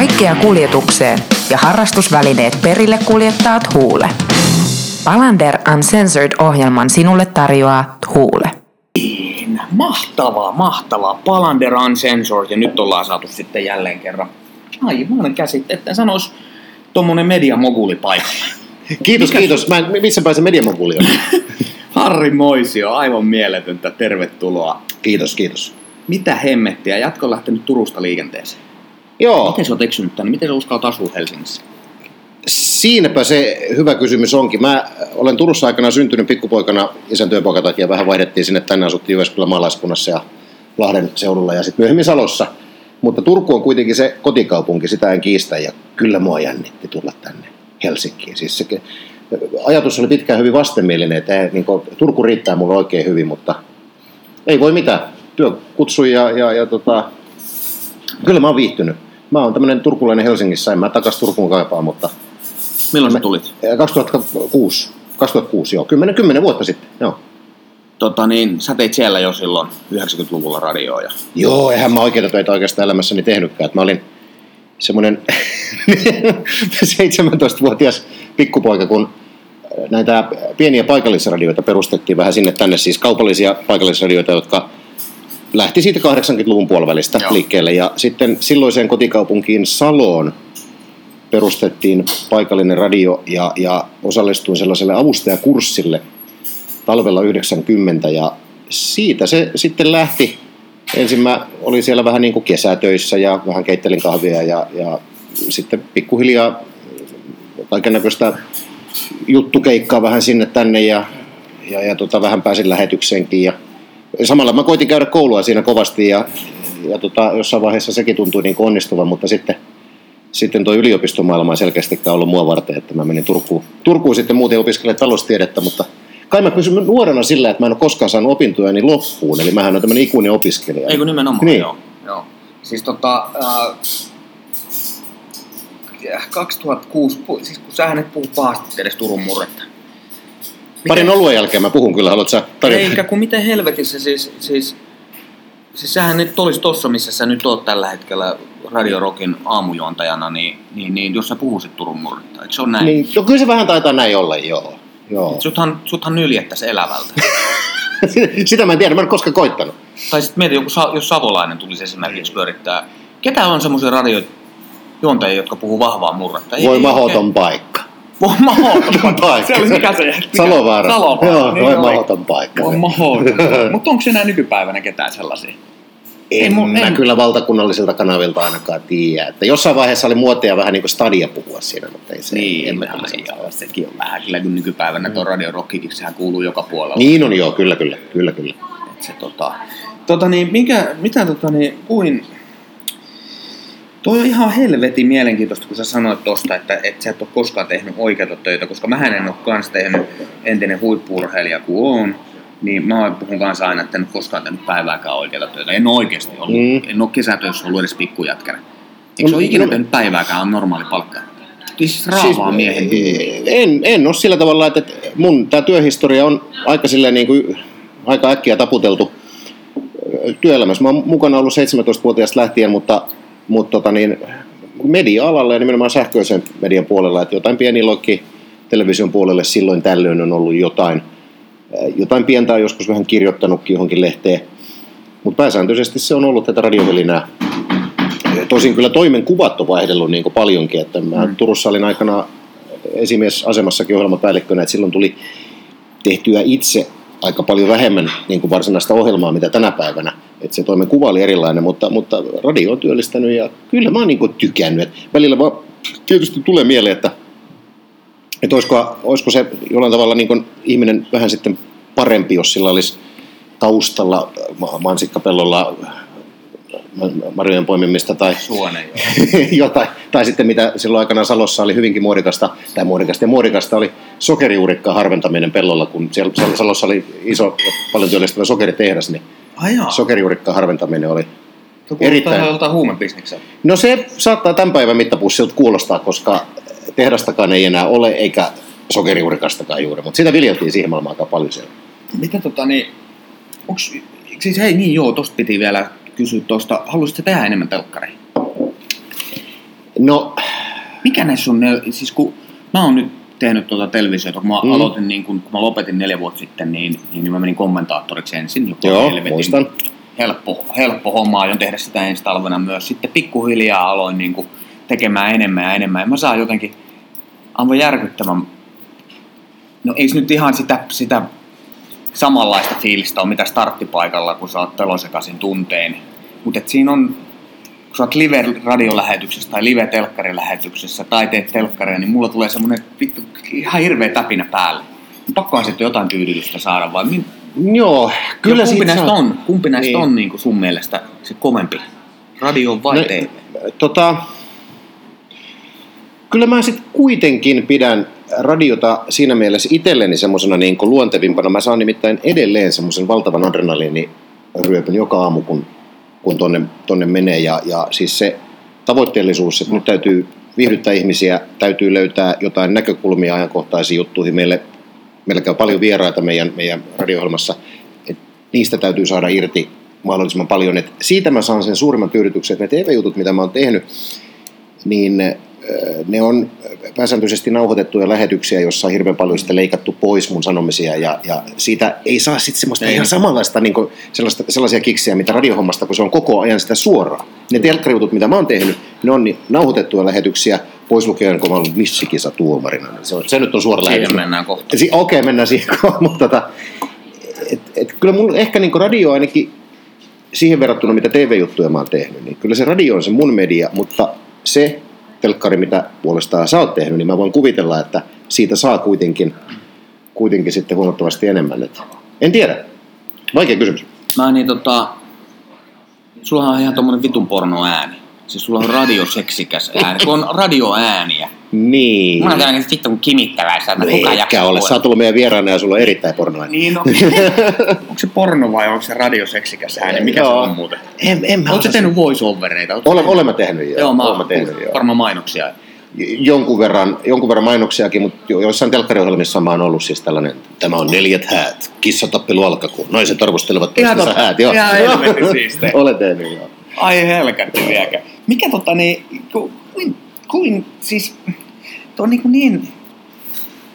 Kaikkea kuljetukseen ja harrastusvälineet perille kuljettaat Huule. Palander Uncensored-ohjelman sinulle tarjoaa Huule. Mahtavaa, mahtavaa. Palander Uncensored ja nyt ollaan saatu sitten jälleen kerran aivan käsitte, että sanois tuommoinen mediamoguli paikalle. Kiitos, Mikä kiitos. Mä, missä pääsen mediamoguli on? Harri Moisio, aivan mieletöntä. Tervetuloa. Kiitos, kiitos. Mitä hemmettiä? Jatko on lähtenyt Turusta liikenteeseen. Joo. Miten sä oot eksynyt tänne? Miten sä uskallat asua Helsingissä? Siinäpä se hyvä kysymys onkin. Mä olen Turussa aikana syntynyt pikkupoikana isän työpoikan takia. Vähän vaihdettiin sinne tänne, asuttiin Jyväskylän maalaiskunnassa ja Lahden seudulla ja sitten myöhemmin Salossa. Mutta Turku on kuitenkin se kotikaupunki, sitä en kiistä ja kyllä mua jännitti tulla tänne Helsinkiin. Siis se, ajatus oli pitkään hyvin vastenmielinen, että niin kuin, Turku riittää mulle oikein hyvin, mutta ei voi mitään. Työ kutsui ja, ja, ja tota, kyllä mä oon viihtynyt. Mä oon tämmönen turkulainen Helsingissä, en mä takas Turkuun kaipaa, mutta... Milloin sä tulit? 2006. 2006, joo. 10, 10 vuotta sitten, joo. Tota niin, sä teit siellä jo silloin 90-luvulla radioa. Ja... Joo, eihän mä oikeita töitä oikeastaan elämässäni tehnytkään. Että mä olin semmoinen 17-vuotias pikkupoika, kun näitä pieniä paikallisradioita perustettiin vähän sinne tänne, siis kaupallisia paikallisradioita, jotka lähti siitä 80-luvun puolivälistä Joo. liikkeelle. Ja sitten silloiseen kotikaupunkiin Saloon perustettiin paikallinen radio ja, ja osallistuin sellaiselle avustajakurssille talvella 90 ja siitä se sitten lähti. Ensin mä olin siellä vähän niin kuin kesätöissä ja vähän keittelin kahvia ja, ja sitten pikkuhiljaa kaiken näköistä juttukeikkaa vähän sinne tänne ja, ja, ja tota, vähän pääsin lähetykseenkin ja samalla mä koitin käydä koulua siinä kovasti ja, ja tota, jossain vaiheessa sekin tuntui niin onnistuvan, mutta sitten, sitten tuo yliopistomaailma ei selkeästikään ollut mua varten, että mä menin Turkuun, Turkuun sitten muuten opiskelemaan taloustiedettä, mutta kai mä pysyn nuorena sillä, että mä en ole koskaan saanut opintojani loppuun, eli mähän on tämmöinen ikuinen opiskelija. Ei kun nimenomaan, niin. joo. joo. Siis tota, äh, 2006, siis kun sä et puhu pahasti edes Turun murretta, Parin oluen jälkeen mä puhun kyllä, haluatko tarjota? Eikä kun miten helvetissä siis, siis, siis sähän nyt olisi tossa, missä sä nyt oot tällä hetkellä Radio Rockin aamujuontajana, niin, niin, niin jos sä puhuisit Turun murretta, eikö se ole näin? Niin, no kyllä se vähän taitaa näin olla, joo. joo. Suthan, suthan nyljettäisi elävältä. Sitä mä en tiedä, mä en koskaan koittanut. Tai sitten mieti, joku, jos Savolainen tulisi esimerkiksi pyörittää. Ketä on semmoisia radiojuontajia, jotka puhuu vahvaa murretta? Voi mahoton paikka. Voi mahoton paikka. Se oli mikä se? Mikä? Salovaara. Salovaara. Joo, niin voi mahoton paikka. Voi mahoton. Mutta onko enää nykypäivänä ketään sellaisia? En, Ei, mun, mä en. kyllä valtakunnallisilta kanavilta ainakaan tiedä. Että jossain vaiheessa oli muotia vähän niin kuin stadia puhua siinä, mutta ei se. Niin, en mä kyllä sekin on vähän kyllä kun nykypäivänä mm. tuo Radio Rockikin, sehän kuuluu joka puolella. Niin on joo, kyllä, kyllä, kyllä, kyllä. Et se, tota, tota niin, mikä, mitä tota niin, kuin, Toi on ihan helvetin mielenkiintoista, kun sä sanoit tosta, että, että sä et ole koskaan tehnyt oikeita töitä, koska mä en ole kans tehnyt entinen huippurheilija kuin on, niin mä puhun kanssa aina, että en ole koskaan tehnyt päivääkään oikeita töitä. En ole oikeasti ollut. Mm. En ole kesätöissä ollut edes pikkujätkänä. Eikö se ole ikinä no, tehnyt päivääkään normaali palkka? Siis raavaa siis, miehen. En, en ole sillä tavalla, että mun tämä työhistoria on aika, silleen niin kuin, aika äkkiä taputeltu työelämässä. Mä oon mukana ollut 17-vuotiaasta lähtien, mutta mutta tota niin, media-alalla ja nimenomaan sähköisen median puolella, että jotain pieni loikki television puolelle silloin tällöin on ollut jotain. Jotain pientä on joskus vähän kirjoittanutkin johonkin lehteen, mutta pääsääntöisesti se on ollut tätä radiovelinää. Tosin kyllä toimen kuvat on vaihdellut niin paljonkin, että mä mm. Turussa olin aikana esimiesasemassakin ohjelmapäällikkönä, että silloin tuli tehtyä itse aika paljon vähemmän niin kuin varsinaista ohjelmaa, mitä tänä päivänä. Että se toimen kuva oli erilainen, mutta, mutta radio on työllistänyt ja kyllä mä oon niin tykännyt. Et välillä vaan tietysti tulee mieleen, että, että olisiko, olisiko se jollain tavalla niin ihminen vähän sitten parempi, jos sillä olisi taustalla mansikkapellolla marjojen poimimista tai Suone, jotain. Tai sitten mitä silloin aikanaan Salossa oli hyvinkin muodikasta, tai muodikasta ja muodikasta oli sokerijuurikkaan harventaminen pellolla, kun siellä Salossa oli iso, paljon työllistävä sokeritehdas, niin Sokerijuurikkaan harventaminen oli se erittäin... joltain. No se saattaa tämän päivän mittapussilta kuulostaa, koska tehdastakaan ei enää ole, eikä sokerijuurikastakaan juuri, mutta sitä viljeltiin siihen maailmaan aika paljon siellä. Mitä tota niin, onks, siis hei niin joo, tosta piti vielä kysyä tuosta, haluaisitko tehdä enemmän telkkareita? No, Mikä näissä on, ne, siis kun mä oon nyt tehnyt tuota televisiota, kun mä Mm. aloitin, niin kun, kun mä lopetin neljä vuotta sitten, niin, niin mä menin kommentaattoriksi ensin. joka on joo, helvetin muistan. Helppo, helppo homma, aion tehdä sitä ensi talvena myös. Sitten pikkuhiljaa aloin niin kuin tekemään enemmän ja enemmän. Ja mä saan jotenkin aivan järkyttävän, no ei nyt ihan sitä, sitä samanlaista fiilistä ole mitä starttipaikalla, kun sä oot pelosekaisin tunteen. Mutta siinä on, kun sä oot live-radiolähetyksessä tai live-telkkarilähetyksessä tai teet telkkaria, niin mulla tulee semmoinen vittu ihan hirveä täpinä päälle. Pakkohan sitten jotain tyydytystä saada, vai min... Joo, kyllä ja kumpi näistä saa- on, kumpi näistä Niin. on niin kuin sun mielestä se kovempi? Radio vai No, TV? Tota, kyllä mä sitten kuitenkin pidän radiota siinä mielessä itselleni semmoisena niin luontevimpana. Mä saan nimittäin edelleen semmoisen valtavan adrenaliiniryöpyn joka aamu, kun, kun tonne, tonne menee. Ja, ja siis se tavoitteellisuus, että nyt täytyy viihdyttää ihmisiä, täytyy löytää jotain näkökulmia ajankohtaisiin juttuihin. Meille, meillä käy paljon vieraita meidän, meidän radio-ohjelmassa. Niistä täytyy saada irti mahdollisimman paljon. Et siitä mä saan sen suurimman tyydytyksen, että ne TV-jutut, mitä mä oon tehnyt, niin ne on pääsääntöisesti nauhoitettuja lähetyksiä, jossa on hirveän paljon sitten leikattu pois mun sanomisia ja, ja siitä ei saa sitten semmoista Ei. ihan samanlaista niin sellaista, sellaisia kiksiä, mitä radiohommasta, kun se on koko ajan sitä suoraa. Ne telkkarijutut, mitä mä oon tehnyt, ne on niin nauhoitettuja lähetyksiä, pois lukien, kun mä oon ollut missikisa tuomarina. Se, on, se nyt on suora lähetys. Siihen mennään kohta. Si- Okei, okay, mennään siihen, mutta tota, et, et, kyllä mun ehkä niin radio ainakin siihen verrattuna, mitä TV-juttuja mä oon tehnyt, niin kyllä se radio on se mun media, mutta se telkkari, mitä puolestaan sä oot tehnyt, niin mä voin kuvitella, että siitä saa kuitenkin, kuitenkin sitten huomattavasti enemmän. Et, en tiedä. Vaikea kysymys. Mä niin tota, sulla on ihan tommonen vitun porno ääni. Siis sulla on radioseksikäs ääni, kun on radioääniä. Niin. Mulla on tällainen vittu kimittäväistä, että kuka Eikä jaksaa ole. Sä oot ollut meidän vieraana ja sulla on erittäin pornoa. Niin no. onko se porno vai onko se radioseksikäs ääni? Mikä Joo. se on muuten? En, en mä Oletko tehnyt voice-overeita? Olen, tehnyt- olen mä tehnyt jo. Joo, mä olen oon tehnyt jo. varmaan mainoksia. jonkun verran, jonkun verran mainoksiakin, mutta jo- joissain telkkariohjelmissa mä oon ollut siis tällainen, tämä on neljät häät, kissatappelu alkaa, kun naiset arvostelevat toistensa häät. Joo. Ihan helvetin siistiä. Olen tehnyt, joo. Ai helkätti vieläkään. Mikä tota niin, ku, kuin, siis, tuo niin, kuin niin,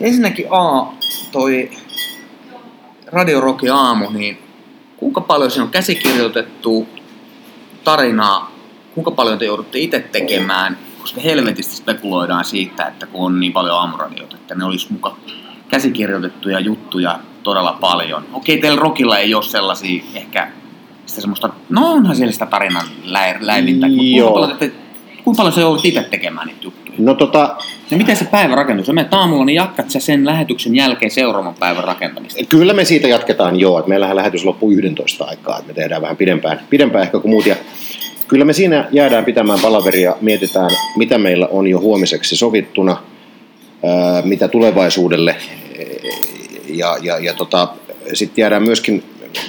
ensinnäkin A, toi Radio Rocki aamu, niin kuinka paljon siinä on käsikirjoitettu tarinaa, kuinka paljon te joudutte itse tekemään, koska helvetisti spekuloidaan siitä, että kun on niin paljon aamuradioita, että ne olisi muka käsikirjoitettuja juttuja todella paljon. Okei, teillä Rockilla ei ole sellaisia ehkä sitä semmoista, no onhan siellä sitä tarinan läi- läivintää, mutta kuinka paljon, te, kuinka paljon sä joudut itse tekemään niitä juttuja? No tota, Ja miten se päivä rakentuu? Sä menet aamulla, niin jatkat sä sen lähetyksen jälkeen seuraavan päivän rakentamista. kyllä me siitä jatketaan joo, että meillähän lähetys loppuu 11 aikaa, että me tehdään vähän pidempään, pidempään ehkä kuin muut. Ja kyllä me siinä jäädään pitämään palaveria, mietitään mitä meillä on jo huomiseksi sovittuna, ää, mitä tulevaisuudelle ja, ja, ja tota, sitten jäädään myöskin,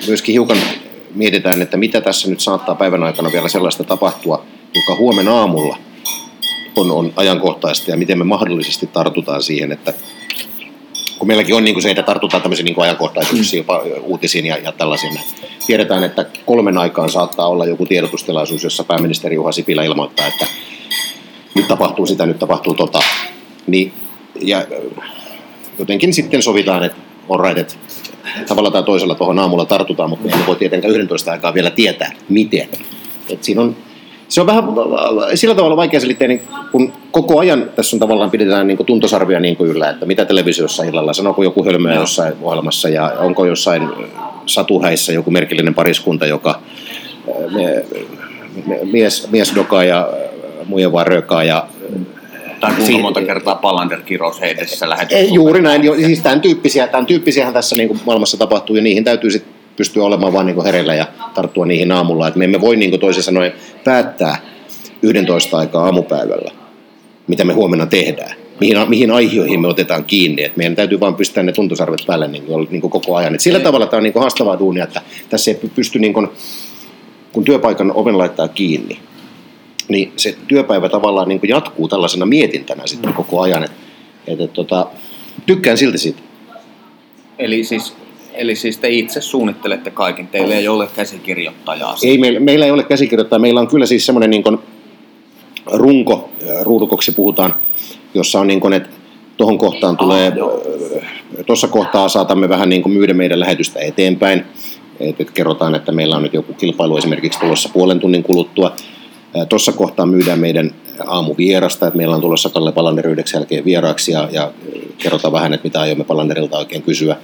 myöskin hiukan mietitään, että mitä tässä nyt saattaa päivän aikana vielä sellaista tapahtua, joka huomenna aamulla on, on ajankohtaista ja miten me mahdollisesti tartutaan siihen, että kun meilläkin on niin kuin se, että tartutaan tämmöisiin niin ajankohtaisuuksiin, jopa uutisiin ja, ja tällaisiin. Tiedetään, että kolmen aikaan saattaa olla joku tiedotustilaisuus, jossa pääministeri Juha Sipilä ilmoittaa, että nyt tapahtuu sitä, nyt tapahtuu tota. Niin, ja jotenkin sitten sovitaan, että on right, että tavalla tai toisella tuohon aamulla tartutaan, mutta emme voi tietenkään 11 aikaa vielä tietää, miten. Et siinä on, se on vähän sillä tavalla vaikea selitteinen, kun koko ajan tässä on tavallaan pidetään niin tuntosarvia niin kuin yllä, että mitä televisiossa illalla, sanooko joku hölmöä Joo. jossain ohjelmassa ja onko jossain ö, satuhäissä joku merkillinen pariskunta, joka ö, me, me, mies, mies dokaa ja muija vaan röökaa ja Tai kuinka monta kertaa Palander kirous heidessä ei, lähetyksessä. juuri näin, jo, siis tämän, tyyppisiä, tämän tyyppisiähän tässä niin kuin maailmassa tapahtuu ja niihin täytyy sitten pystyä olemaan vaan niin hereillä ja tarttua niihin aamulla. Et me emme voi niin toisin sanoen päättää 11 aikaa aamupäivällä, mitä me huomenna tehdään. Mihin, mihin aihioihin me otetaan kiinni. Et meidän täytyy vaan pistää ne tuntosarvet päälle niin kuin, niin kuin koko ajan. Et sillä Ei. tavalla tämä on niin kuin haastavaa duunia, että tässä ei pysty, niin kuin, kun työpaikan oven laittaa kiinni, niin se työpäivä tavallaan niin kuin jatkuu tällaisena mietintänä sitten koko ajan. Et, et, et, tota, tykkään silti siitä. Eli siis, eli siis te itse suunnittelette kaiken, teillä ei ole käsikirjoittajaa. Ei, meillä, meillä ei ole käsikirjoittaa, meillä on kyllä siis semmoinen niin kuin, runko, ruudukoksi puhutaan, jossa on niin kuin, että tuohon kohtaan tulee, tuossa kohtaa saatamme vähän niin kuin myydä meidän lähetystä eteenpäin. Et, et kerrotaan, että meillä on nyt joku kilpailu esimerkiksi tulossa puolen tunnin kuluttua. Tuossa kohtaa myydään meidän aamuvierasta, että meillä on tulossa Kalle Palander yhdeksän jälkeen vieraaksi ja, ja kerrotaan vähän, että mitä aiomme Palanderilta oikein kysyä.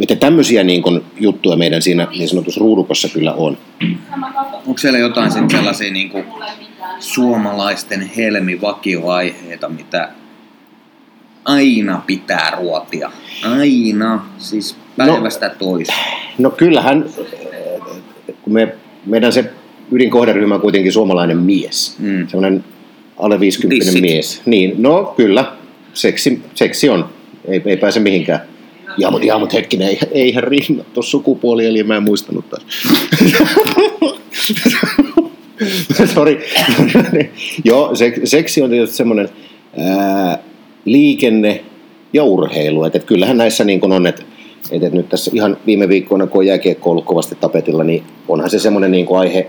Että tämmöisiä niin kun, juttuja meidän siinä niin sanotussa ruudukossa kyllä on. Onko siellä jotain sitten sellaisia niin kuin suomalaisten helmivakioaiheita, mitä aina pitää ruotia? Aina, siis päivästä no, toiseen. No kyllähän, kun me, meidän se ydinkohderyhmä on kuitenkin suomalainen mies. Mm. Sellainen alle 50 Dissit. mies. Niin, no kyllä, seksi, seksi on. Ei, ei pääse mihinkään. Ja, mutta, ja, mutta hetkinen, ei, eihän rinnat sukupuoli, eli mä en muistanut taas. Sori. Joo, seksi on tietysti semmoinen liikenne ja urheilu. Että, että kyllähän näissä niin kuin on, että, että nyt tässä ihan viime viikkoina, kun on jääkiekko ollut kovasti tapetilla, niin onhan se semmoinen niin aihe,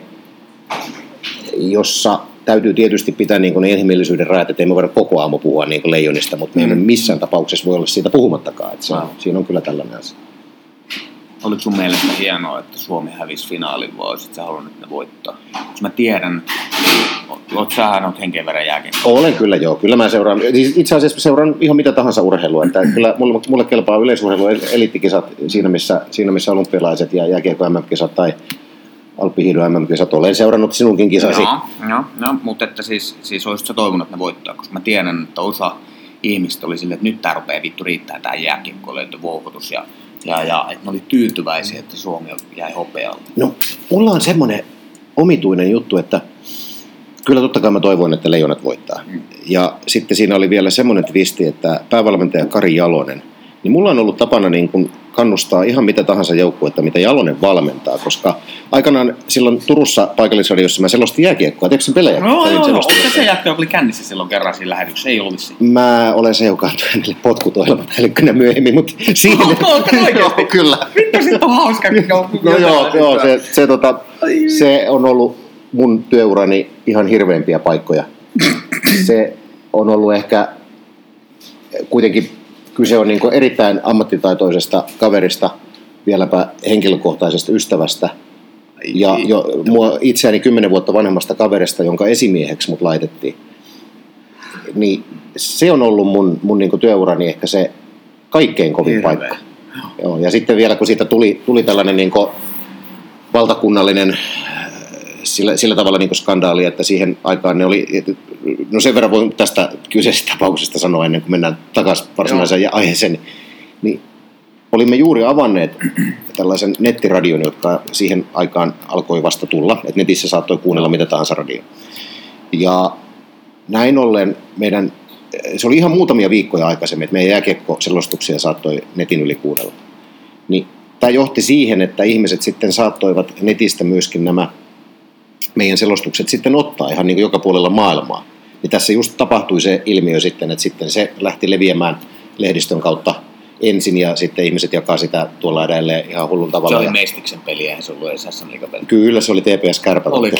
jossa täytyy tietysti pitää niin kuin inhimillisyyden rajat, että emme voida koko aamu puhua niin kuin leijonista, mutta me emme mm. missään tapauksessa voi olla siitä puhumattakaan. Että se, on, siinä on kyllä tällainen asia. Oliko sun mielestä hienoa, että Suomi hävisi finaalin, vai olisit sä halunnut, että ne voittaa? Jos mä tiedän, oot sähän oot henkeen verran jääkin. Olen kyllä joo, kyllä mä seuraan, siis itse asiassa seuraan ihan mitä tahansa urheilua, että kyllä mulle, mulle kelpaa yleisurheilu eliittikisat siinä missä, siinä missä olympialaiset ja jääkiekko MM-kisat tai Alppihiidon MM-kisat. Olen seurannut sinunkin kisasi. Joo, joo, joo mutta että siis, siis olisit sä toivonut, että ne voittaa, koska mä tiedän, että osa ihmistä oli silleen, että nyt tää rupeaa vittu riittää tää jääkiekkoiluvuokotus ja ja, ja että ne oli tyytyväisiä, että Suomi jäi hopealle. No, mulla on semmoinen omituinen juttu, että kyllä totta kai mä toivoin, että Leijonat voittaa. Mm. Ja sitten siinä oli vielä semmoinen twisti, että päävalmentaja Kari Jalonen, niin mulla on ollut tapana niin kuin kannustaa ihan mitä tahansa joukkuetta, mitä Jalonen valmentaa, koska aikanaan silloin Turussa paikallisradiossa mä selostin jääkiekkoa, teekö sen pelejä? No, joo, joo, onko se joka oli kännissä silloin kerran siinä lähetyksessä? Ei ollut vissiin. Mä olen se, joka antoi hänelle potkutoilemat hälykkönä myöhemmin, mutta siinä... Oh, joo, kyllä. Vittu, sit on hauska. no joo, joo se, se, tota, se on ollut mun työurani ihan hirveimpiä paikkoja. Se on ollut ehkä kuitenkin kyse on niin erittäin ammattitaitoisesta kaverista, vieläpä henkilökohtaisesta ystävästä. Ja jo, mua itseäni kymmenen vuotta vanhemmasta kaverista, jonka esimieheksi mut laitettiin. Niin se on ollut mun, mun niin työurani ehkä se kaikkein kovin Hirveä. paikka. Joo, ja sitten vielä kun siitä tuli, tuli tällainen niin valtakunnallinen sillä, sillä tavalla niin skandaali, että siihen aikaan ne oli, no sen verran voin tästä kyseisestä tapauksesta sanoa ennen kuin mennään takaisin varsinaiseen Joo. aiheeseen, niin olimme juuri avanneet tällaisen nettiradion, joka siihen aikaan alkoi vasta tulla, että netissä saattoi kuunnella mitä tahansa radio. Ja näin ollen meidän, se oli ihan muutamia viikkoja aikaisemmin, että meidän jääkiekko-selostuksia saattoi netin yli kuudella. Niin tämä johti siihen, että ihmiset sitten saattoivat netistä myöskin nämä meidän selostukset sitten ottaa ihan niin kuin joka puolella maailmaa. Niin tässä just tapahtui se ilmiö sitten, että sitten se lähti leviämään lehdistön kautta ensin ja sitten ihmiset jakaa sitä tuolla edelleen ihan hullun tavalla. Se oli Mestiksen peli, eihän se ollut edes peli. Kyllä, se oli TPS Kärpälä. Oli.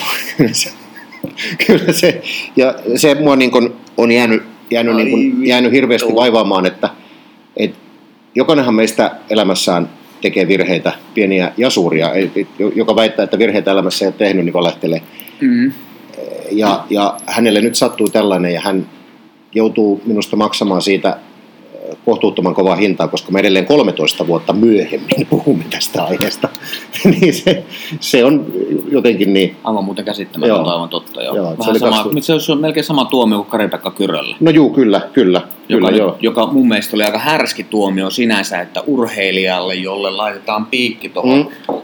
Kyllä se, ja se mua niin kuin on jäänyt, jäänyt, niin kuin, jäänyt hirveästi vaivaamaan, että, että jokainenhan meistä elämässään tekee virheitä, pieniä ja suuria. Joka väittää, että virheitä elämässä ei ole tehnyt, niin valehtelee. Mm. Ja, ja hänelle nyt sattuu tällainen ja hän joutuu minusta maksamaan siitä kohtuuttoman kovaa hintaa, koska me edelleen 13 vuotta myöhemmin puhumme tästä aiheesta. niin se, se on jotenkin niin... Aivan muuten käsittämätöntä, aivan totta. Joo. Joo, se, oli sama, 20... se on melkein sama tuomio kuin Kari-Pekka Kyröllä. No juu, kyllä, kyllä. Joka, joo. joka mun mielestä oli aika härski tuomio sinänsä, että urheilijalle, jolle laitetaan piikki tuohon mm.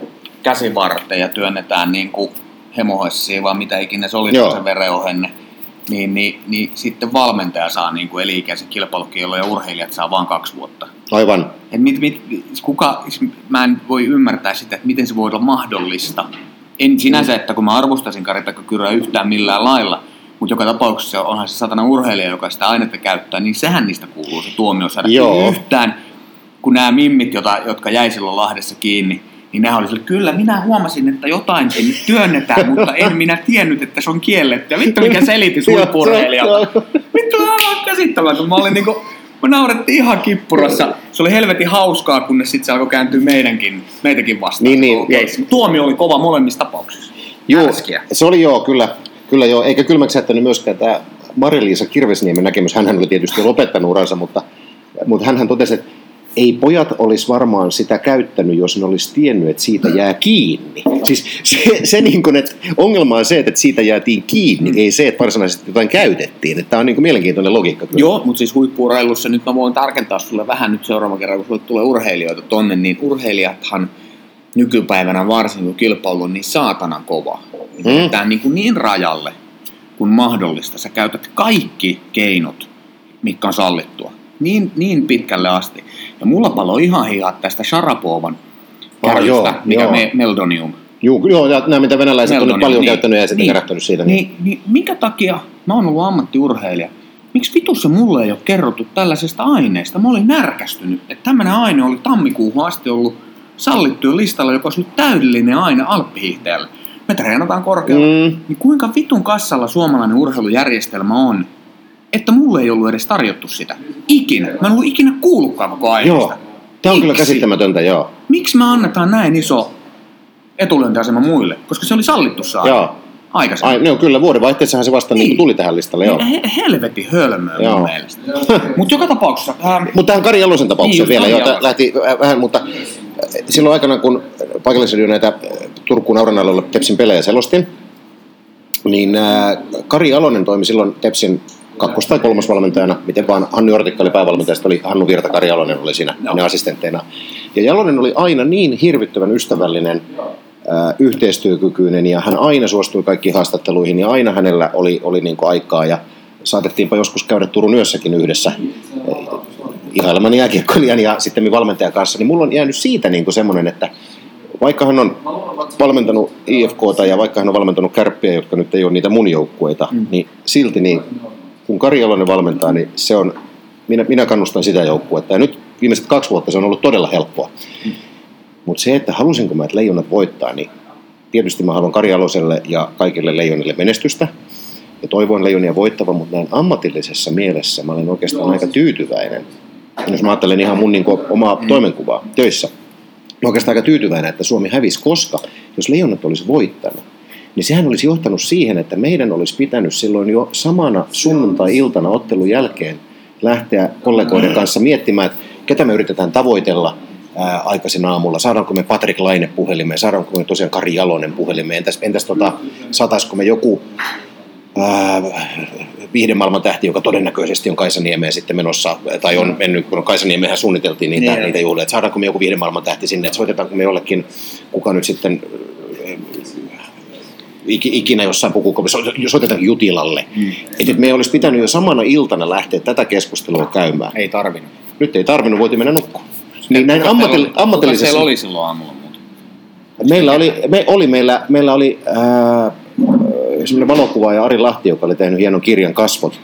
käsivarteen ja työnnetään niin kuin hemohessiin, vaan mitä ikinä se oli se vereohenne niin, niin, niin sitten valmentaja saa niin kuin eli-ikäisen kilpailukielon ja urheilijat saa vain kaksi vuotta. Aivan. Et mit, mit, kuka, mä en voi ymmärtää sitä, että miten se voi olla mahdollista. En sinänsä, että kun mä arvostasin Karitaka Kyröä yhtään millään lailla, mutta joka tapauksessa onhan se satana urheilija, joka sitä ainetta käyttää, niin sehän niistä kuuluu se tuomio saada. Joo. Yhtään, kun nämä mimmit, jota, jotka jäi silloin Lahdessa kiinni, Niin nehän oli sille, kyllä minä huomasin, että jotain ei nyt työnnetään, mutta en minä tiennyt, että se on kielletty. Ja vittu mikä selitys huippurheilijalta. Vittu aivan käsittämätön. Mä olin niinku, mä naurettiin ihan kippurassa. Se oli helvetin hauskaa, kunnes sitten se alkoi kääntyä meidänkin, meitäkin vastaan. Niin, niin. Tuomio oli kova molemmissa tapauksissa. Joo, se oli joo, kyllä, kyllä joo. Eikä kylmäksi jättänyt myöskään tämä Mari-Liisa Kirvesniemen näkemys. Hänhän oli tietysti lopettanut uransa, mutta, mutta hänhän totesi, että ei pojat olisi varmaan sitä käyttänyt, jos ne olisi tiennyt, että siitä jää kiinni. Siis se, se niin kuin, että ongelma on se, että siitä jäätiin kiinni, ei se, että varsinaisesti jotain käytettiin. Että tämä on niin kuin mielenkiintoinen logiikka. Kyllä. Joo, mutta siis huippuurheilussa nyt mä voin tarkentaa sulle vähän nyt seuraavan kerran, kun sulle tulee urheilijoita tonne, niin urheilijathan nykypäivänä varsinkin kun kilpailu on niin saatana kova. Mm. Tämä niin, kuin niin rajalle kuin mahdollista. Sä käytät kaikki keinot, mitkä on sallittua. Niin, niin pitkälle asti. Ja mulla palo ihan hihat tästä Sharapovan Ah, kärrystä, joo, mikä joo. Me, Meldonium. Joo, joo, ja nämä mitä venäläiset on nyt Meldonium, paljon niin. käyttänyt ja sitten Niin. kerättänyt siitä. Niin. Niin, niin minkä takia mä oon ollut ammattiurheilija? Miksi vitussa mulle ei ole kerrottu tällaisesta aineesta? Mä olin närkästynyt, että tämmöinen aine oli tammikuuhun asti ollut sallittujen listalla, joka olisi nyt täydellinen aine alppihiihtäjälle. Me treenataan korkealla. Mm. Niin kuinka vitun kassalla suomalainen urheilujärjestelmä on, että mulle ei ollut edes tarjottu sitä. Ikinä. Mä en ollut ikinä kuullutkaan koko aineesta. Joo, tämä on kyllä Miksi? käsittämätöntä, joo. Miksi me annetaan näin iso etulyöntiasema muille? Koska se oli sallittu saa Joo. aikaisemmin. Ai, no, kyllä, vuodenvaihteessahan se vasta niin. Niin. tuli tähän listalle, joo. Niin, he, helvetin hölmöä Joo. mun mielestä. Mutta joka tapauksessa, ähm, Mutta tähän Kari Jalosen tapaukseen Niin, vielä, joo, lähti äh, vähän, mutta silloin aikana, kun paikallisradio näitä Turkuun Auranalolle Tepsin pelejä selostin, niin äh, Kari Jalonen toimi silloin Tepsin kakkos- tai kolmosvalmentajana, miten vaan Hannu Jortikka oli päävalmentaja, sitten oli Hannu Virta, Kari Jalonen oli siinä ne assistentteina. Ja Jalonen oli aina niin hirvittävän ystävällinen, äh, yhteistyökykyinen ja hän aina suostui kaikkiin haastatteluihin ja aina hänellä oli, oli niin aikaa. Ja saatettiinpa joskus käydä Turun yössäkin yhdessä ihailemani jääkiekkoilijan ja sitten valmentajan kanssa, niin mulla on jäänyt siitä niin semmoinen, että vaikka hän on valmentanut IFKta ja vaikka hän on valmentanut kärppiä, jotka nyt ei ole niitä mun joukkueita, mm. niin silti niin, kun Kari Jalonen valmentaa, niin se on, minä, minä kannustan sitä joukkuetta. Ja nyt viimeiset kaksi vuotta se on ollut todella helppoa. Mm. Mutta se, että halusinko mä, että leijonat voittaa, niin tietysti mä haluan Kari Jaloselle ja kaikille leijonille menestystä. Ja toivoin leijonia voittava, mutta näin ammatillisessa mielessä mä olen oikeastaan aika tyytyväinen. Jos mä ajattelen ihan mun niin omaa mm. toimenkuvaa töissä, mä oikeastaan aika tyytyväinen, että Suomi hävisi, koska jos leijonat olisi voittanut, niin sehän olisi johtanut siihen, että meidän olisi pitänyt silloin jo samana sunnuntai-iltana ottelun jälkeen lähteä kollegoiden kanssa miettimään, että ketä me yritetään tavoitella ää, aikaisin aamulla. Saadaanko me Patrick Laine puhelimeen, saadaanko me tosiaan Kari Jalonen puhelimeen, entäs, entäs tota, saataisiko me joku ää, viihdemaailman tähti, joka todennäköisesti on Kaisaniemeen sitten menossa, tai on mennyt, kun Kaisaniemeenhän suunniteltiin niitä, Niin. niitä juhlia, että saadaanko me joku viihdemaailman tähti sinne, että soitetaanko me jollekin, kuka nyt sitten iki- ikinä jossain pukukopissa, soitetaanko Jutilalle. Mm. Että et me olisi pitänyt jo samana iltana lähteä tätä keskustelua käymään. ei tarvinnut. Nyt ei tarvinnut, voitiin mennä nukkumaan. Niin näin ammatil- Kuka ammatillisessa... siellä oli silloin aamulla muuta? Meillä oli, me, oli meillä, meillä oli semmoinen valokuvaaja Ari Lahti, joka oli tehnyt hienon kirjan Kasvot.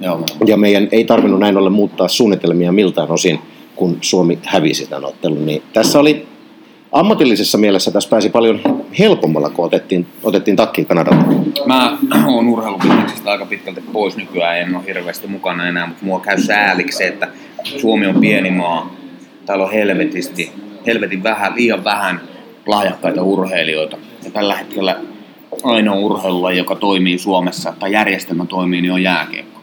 Joo. Ja meidän ei tarvinnut näin ollen muuttaa suunnitelmia miltään osin, kun Suomi hävisi tämän ottelun. Niin tässä oli ammatillisessa mielessä tässä pääsi paljon helpommalla, kun otettiin, otettiin takkiin Kanadalta. Mä oon urheilubisneksestä aika pitkälti pois nykyään, en ole hirveästi mukana enää, mutta mua käy sääliksi että Suomi on pieni maa. Täällä on helvetisti, helvetin vähän, liian vähän lahjakkaita urheilijoita. Ja tällä hetkellä ainoa urheilulaji, joka toimii Suomessa, tai järjestelmä toimii, niin on jääkiekko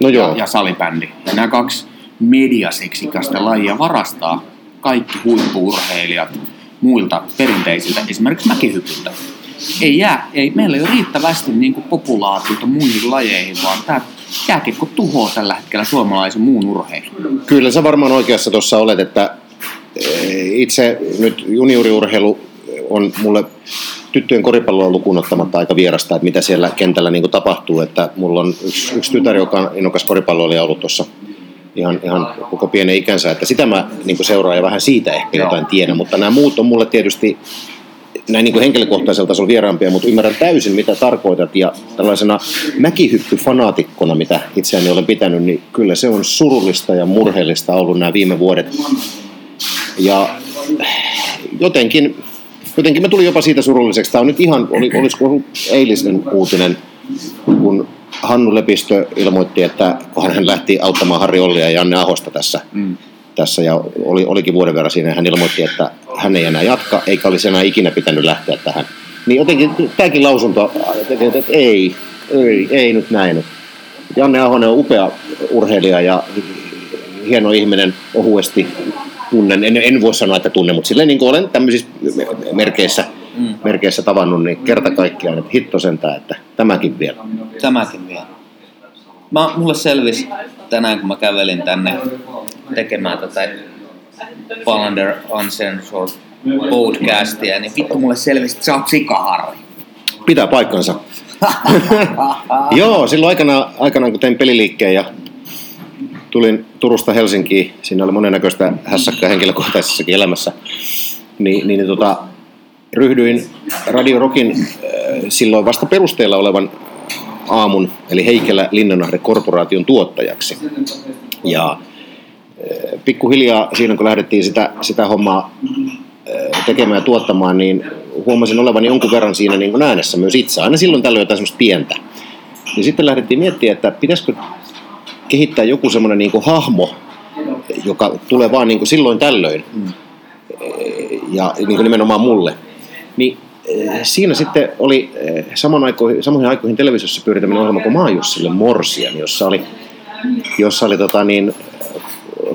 No joo, ja, ja salibändi. Ja nämä kaksi mediaseksikasta lajia varastaa kaikki huippuurheilijat muilta perinteisiltä, esimerkiksi mäkihypyltä. Ei, jää, ei, meillä ei ole riittävästi niin kuin populaatiota muihin lajeihin, vaan tämä jääkiekko tuhoaa tällä hetkellä suomalaisen muun urheilun. Kyllä sä varmaan oikeassa tuossa olet, että eh, itse nyt junioriurheilu on mulle tyttöjen koripalloa lukuun ottamatta aika vierasta, että mitä siellä kentällä niin tapahtuu. Että mulla on yksi, yksi tytär, joka on innokas koripalloilija ollut tuossa ihan, ihan koko pienen ikänsä, että sitä mä niin seuraan ja vähän siitä ehkä Joo. jotain tiedän, mutta nämä muut on mulle tietysti näin niin kuin henkilökohtaisella tasolla vieraampia, mutta ymmärrän täysin, mitä tarkoitat. Ja tällaisena mäkihyppyfanaatikkona, mitä itseäni olen pitänyt, niin kyllä se on surullista ja murheellista ollut nämä viime vuodet. Ja jotenkin, jotenkin mä tulin jopa siitä surulliseksi. Tämä on nyt ihan, oli, olisiko ollut eilisen uutinen, kun Hannu Lepistö ilmoitti, että kun hän lähti auttamaan Harri Ollia ja Janne Ahosta tässä, mm. tässä ja oli, olikin vuoden verran siinä, hän ilmoitti, että hän ei enää jatka, eikä olisi enää ikinä pitänyt lähteä tähän. Niin jotenkin tämäkin lausunto, että ei, ei, ei nyt näin. Janne Ahonen on upea urheilija ja hieno ihminen ohuesti tunnen. En, en voi sanoa, että tunne, mutta silleen niin kuin olen tämmöisissä merkeissä, mm. merkeissä tavannut, niin kerta kaikkiaan, että hitto sentään, että tämäkin vielä. Tämäkin vielä. Mä, mulle selvisi tänään, kun mä kävelin tänne tekemään tätä Palander Uncensored podcastia, niin vittu mulle selvisi, että sä oot sikaharri. Pitää paikkansa. Joo, silloin aikana, aikanaan kun tein peliliikkeen ja tulin Turusta Helsinkiin, siinä oli monennäköistä hässäkkää henkilökohtaisessakin elämässä, niin, niin tota, ryhdyin Radio Rockin äh, silloin vasta perusteella olevan aamun, eli Heikelä Linnanahde korporaation tuottajaksi. Ja äh, pikkuhiljaa siinä kun lähdettiin sitä, sitä hommaa äh, tekemään ja tuottamaan, niin huomasin olevani jonkun verran siinä niin äänessä myös itse. Aina silloin tällöin jotain semmoista pientä. Niin sitten lähdettiin miettimään, että pitäisikö kehittää joku semmoinen niin hahmo, joka tulee vaan niin kuin silloin tällöin. Mm. Ja niin kuin nimenomaan mulle. Niin eh, siinä sitten oli eh, saman aikoihin, samoihin aikoihin televisiossa pyöritäminen ohjelma kuin Maajussille Morsian, jossa oli, jossa oli tota niin,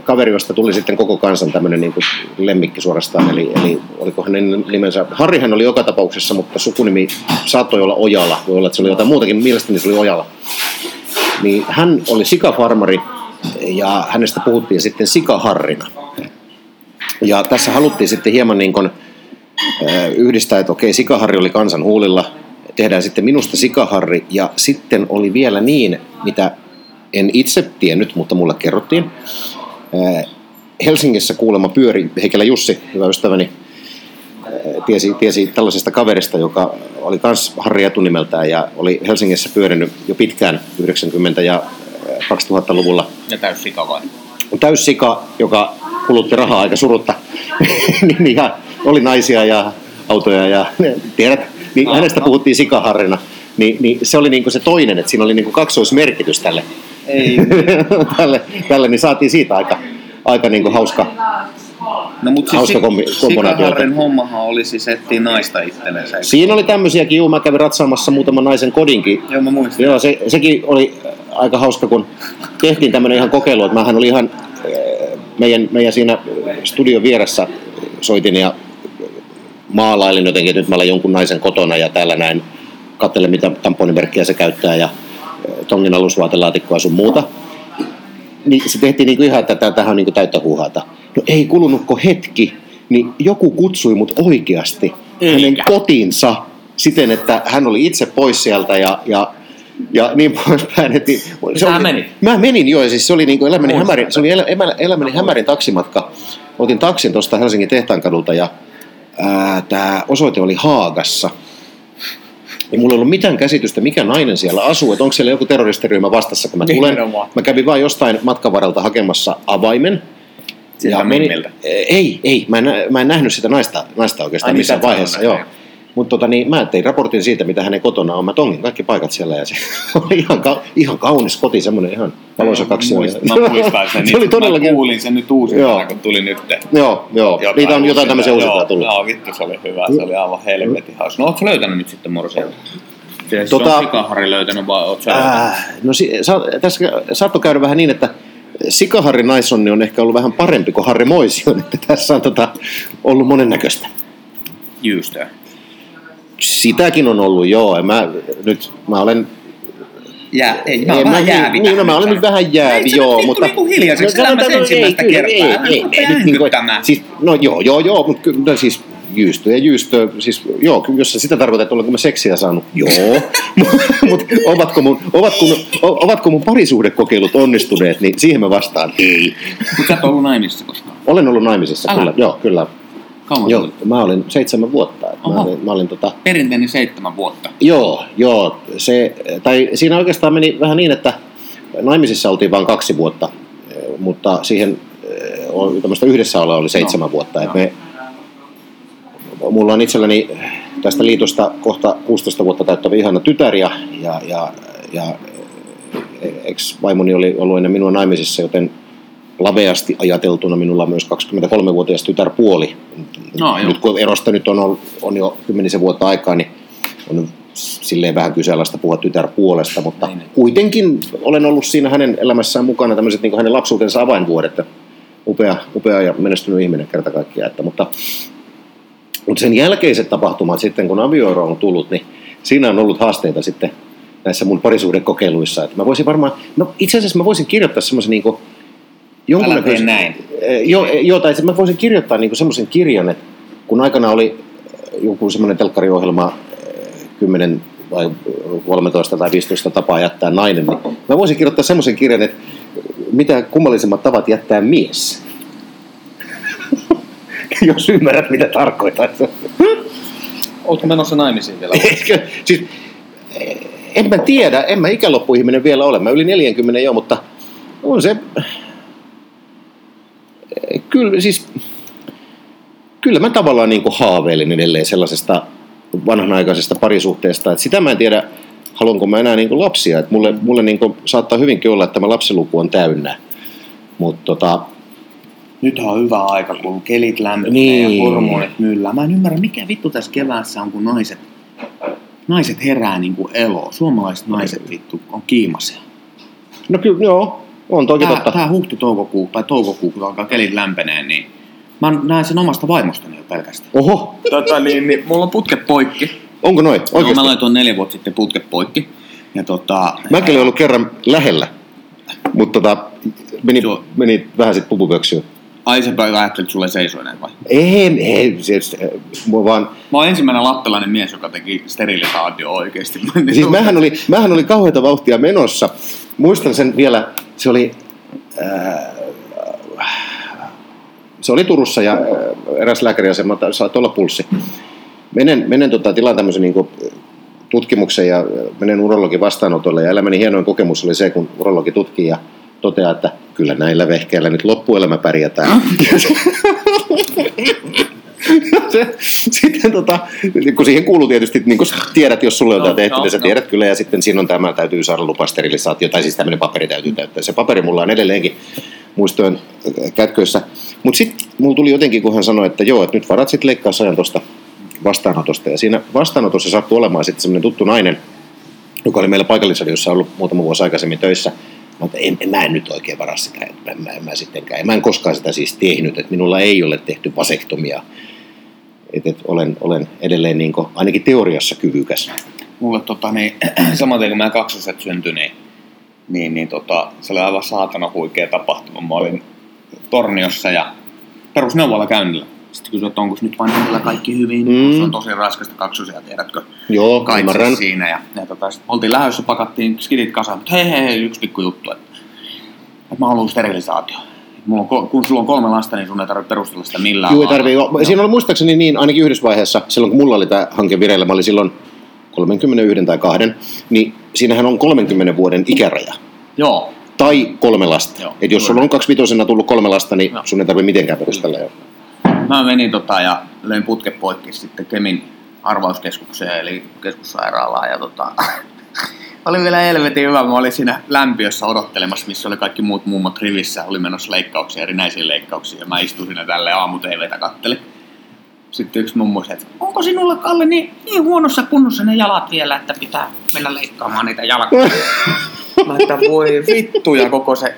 kaveri, josta tuli sitten koko kansan tämmöinen niin lemmikki suorastaan, eli, eli oliko hänen nimensä, Harrihan oli joka tapauksessa, mutta sukunimi saattoi olla Ojala, voi olla, että se oli jotain muutakin, mielestäni se oli Ojala. Niin hän oli sikafarmari ja hänestä puhuttiin sitten sikaharrina. Ja tässä haluttiin sitten hieman niin kuin, yhdistää, että okei, sikaharri oli kansan huulilla, tehdään sitten minusta sikaharri, ja sitten oli vielä niin, mitä en itse tiennyt, mutta mulle kerrottiin. Helsingissä kuulemma pyöri, Heikelä Jussi, hyvä ystäväni, tiesi, tiesi tällaisesta kaverista, joka oli myös Harri etunimeltään ja oli Helsingissä pyörinyt jo pitkään 90- ja 2000-luvulla. Ja täys sika vai? Täys sika, joka kulutti rahaa aika surutta. niin, ja oli naisia ja autoja ja tiedät, niin no, hänestä no. puhuttiin sikaharrina. Niin, niin se oli niinku se toinen, että siinä oli niinku kaksoismerkitys tälle. Ei. tälle, tälle, niin saatiin siitä aika, aika niinku hauska, No mutta siis Sikaharren hommahan oli siis etsiä naista itsellensä. Siinä oli tämmöisiäkin, juu, mä kävin ratsaamassa muutaman naisen kodinkin. Joo, mä muistan. Joo, se, sekin oli aika hauska, kun tehtiin tämmöinen ihan kokeilu, että mähän oli ihan äh, meidän, meidän siinä studion vieressä soitin ja maalailin jotenkin, että nyt mä olen jonkun naisen kotona ja täällä näin katselen, mitä tamponimerkkiä se käyttää ja äh, tongin alusvaatelaatikkoa sun muuta. Niin se tehtiin niin kuin ihan, että tämähän on niin kuin täyttä huuhata. No ei kulunutko hetki, niin joku kutsui mut oikeasti Eikä. hänen kotiinsa siten, että hän oli itse pois sieltä ja, ja ja niin poispäin. Että se oli, menit? Mä menin jo, siis se oli niin kuin elämäni, hämärin, se oli elä, elämäni hämärin taksimatka. Otin taksin tuosta Helsingin tehtaankadulta ja tämä osoite oli Haagassa. Ja mulla ei ollut mitään käsitystä, mikä nainen siellä asuu, että onko siellä joku terroristiryhmä vastassa, kun mä tulen. Mä kävin vain jostain matkan varrelta hakemassa avaimen. ja meni, ei, ei, mä en, mä en nähnyt sitä naista, naista oikeastaan Ai, niin, missään vaiheessa. Joo. Mutta tota, niin, mä tein raportin siitä, mitä hänen kotona on. Mä tongin kaikki paikat siellä ja se oli ihan, ka- ihan kaunis koti, semmoinen ihan valoisa kaksi. Mä muistan sen. se oli todellakin... Mä kuulin sen nyt uusintaan, kun tuli nyt. Joo, joo. Jotain Niitä on jotain tämmöisiä uusintaa tullut. Joo, vittu se oli hyvä. Se oli aivan helvetin hauska. No ootko löytänyt nyt sitten morsielta? Siis tota, on Sikahari löytänyt vai oot sä äh, No si- sa- tässä saattoi käydä vähän niin, että Sikaharri Naisonni on ehkä ollut vähän parempi kuin Harri Moision, että tässä on tota, ollut monennäköistä. Jyystöä. Sitäkin on ollut, joo. Mä, nyt, mä olen Jää, ei, mä, mä, jäävi niin, no, mä olen nyt vähän jäävi, joo. mutta, niinku hiljaiseksi no, elämässä ensimmäistä ei, kertaa. Ei, ei, ei, ei, niin kuin, siis, no joo, joo, joo, mutta kyllä siis jyystö ja jyystö, siis joo, jos sä sitä tarkoitat, että olenko mä seksiä saanut, joo, mutta ovatko mun, ovatko, ovatko mun parisuhdekokeilut onnistuneet, niin siihen mä vastaan ei. Mutta sä et ollut naimisissa koskaan? Olen ollut naimisissa, Älä. kyllä, joo, kyllä. Kauan joo, mä olin seitsemän vuotta. Mä olin, mä olin, tota... Perinteinen seitsemän vuotta. Joo, joo. Se, tai siinä oikeastaan meni vähän niin, että naimisissa oltiin vain kaksi vuotta, mutta siihen tämmöistä yhdessä olla oli seitsemän no, vuotta. Et me mulla on itselläni tästä liitosta kohta 16 vuotta täyttävä ihana tytär ja, ja, ja, ja ex-vaimoni oli ollut ennen minua naimisissa, joten laveasti ajateltuna minulla on myös 23-vuotias tytärpuoli. No, joo. nyt kun erosta nyt on, on jo kymmenisen vuotta aikaa, niin on silleen vähän kyseenalaista puhua tytärpuolesta, mutta Niin, niin. kuitenkin olen ollut siinä hänen elämässään mukana tämmöiset niin hänen lapsuutensa avainvuodet. Upea, upea ja menestynyt ihminen kerta kaikkiaan. Että, mutta, mutta sen jälkeiset tapahtumat sitten, kun avioero on tullut, niin siinä on ollut haasteita sitten näissä mun parisuhdekokeiluissa. Että mä voisin varmaan, no itse asiassa mä voisin kirjoittaa semmoisen niin Älä tee näin. Joo, joo, tai mä voisin kirjoittaa niin semmoisen kirjan, että kun aikana oli joku semmoinen telkkariohjelma eh, 10 vai 13 tai 15 tapaa jättää nainen, niin mä voisin kirjoittaa semmoisen kirjan, että mitä kummallisemmat tavat jättää mies. Jos ymmärrät, mitä tarkoitan. Oletko menossa naimisiin vielä? Eikö, siis, eh, en mä tiedä, en mä ikäloppuihminen vielä ole. Mä yli 40 jo, mutta on se... Kyllä, siis... Kyllä mä tavallaan niin kuin haaveilen edelleen sellaisesta vanhanaikaisesta parisuhteesta, että sitä mä en tiedä, haluanko mä enää niin kuin lapsia. Että mulle, mulle niin kuin saattaa hyvinkin olla, että tämä lapsiluku on täynnä. Mutta tota, Nyt on hyvä aika, kun kelit lämpenee Niin. ja hormonit myllää. Mä en ymmärrä, mikä vittu tässä keväässä on, kun naiset, naiset herää niin kuin eloon. Suomalaiset naiset vittu on kiimasia. no kyllä, joo, on toki Tää, totta. tää huhti-toukokuu tai toukokuu, kun alkaa kelit lämpenee, niin mä näen sen omasta vaimostani jo pelkästään. Oho, Tota, niin, niin, mulla on putket poikki. onko noin? No, Oikeasti? mä laitoin neljä vuotta sitten putket poikki. Ja tota, Mäkin olen ollut kerran lähellä, mutta tota, meni, Joo. meni vähän sitten pupupöksyyn. ai sä ajattelit, että sulle seisoi näin vai? En, ei, siis, mua vaan, Mä oon ensimmäinen lappelainen mies, joka teki sterilisaatio oikeesti. siis mähän oli, mähän oli kauheita vauhtia menossa. Muistan sen vielä, se oli, ää, se oli Turussa ja ää, eräs lääkäriasema, saattoi olla pulssi. Menen, menen tota, tilaan tämmöisen niin tutkimuksen ja menen urologin vastaanotolle ja elämäni hienoin kokemus oli se, kun urologi tutkii ja toteaa, että kyllä näillä vehkeillä nyt loppuelämä pärjätään. se, sitten tota, kun siihen kuuluu tietysti, niin kun tiedät, jos sulle on Joo, jotain tehty, joo, niin sä joo. tiedät kyllä, ja sitten siinä on tämä, täytyy saada lupa sterilisaatio, tai siis tämmöinen paperi täytyy täyttää. Se paperi mulla on edelleenkin muistojen kätköissä. Mutta sitten mulla tuli jotenkin, kun hän sanoi, että joo, että nyt varat sitten leikkausajan tuosta vastaanotosta. Ja siinä vastaanotossa sattui olemaan sitten semmoinen tuttu nainen, joka oli meillä paikallisradiossa ollut muutama vuosi aikaisemmin töissä. Mä, että en, en, mä en nyt oikein varaa sitä, että mä, mä, mä sittenkään. Mä en koskaan sitä siis tehnyt, että minulla ei ole tehty vasektomia. Että et olen, olen edelleen niin kuin, ainakin teoriassa kyvykäs. Mulle tota, niin, samaten kun meidän kaksoset syntyi, niin, niin, niin tota, se oli aivan saatana huikea tapahtuma. Mä olin Torniossa ja perusneuvolla käynnillä. Sitten kysyin, että onko nyt hänellä kaikki hyvin. Mm. Se on tosi raskasta kaksosia, tiedätkö? Joo, Kaikki ymmärrän. siinä. Ja, ja tota, sit oltiin lähdössä, pakattiin skidit kasaan, mutta hei, hei, hei, yksi pikku juttu. Että, että mä haluan sterilisaatio. Mulla on, ko- kun sulla on kolme lasta, niin sun ei tarvitse perustella sitä millään Joo, ei tarvii. Joo. Siinä oli muistaakseni niin, ainakin yhdessä vaiheessa, silloin kun mulla oli tämä hanke vireillä, mä olin silloin 31 tai kahden, niin siinähän on 30 vuoden ikäraja. Joo, Tai kolme lasta. Joo, Et jos sulla on kaksivitosena tullut kolme lasta, niin Joo. sun ei tarvitse mitenkään perustella. Jo. Mä menin tota ja löin putket poikki sitten Kemin arvauskeskukseen, eli keskussairaalaan. Ja tota, oli vielä helvetin hyvä. Mä olin siinä lämpiössä odottelemassa, missä oli kaikki muut mummot rivissä. Oli menossa leikkauksia, erinäisiä leikkauksia. Ja mä istuin siinä tälleen aamu TVtä kattelin. Sitten yksi mummo sanoi, että onko sinulla Kalle niin, niin huonossa kunnossa ne jalat vielä, että pitää mennä leikkaamaan niitä jalkoja. mä että voi vittu ja koko se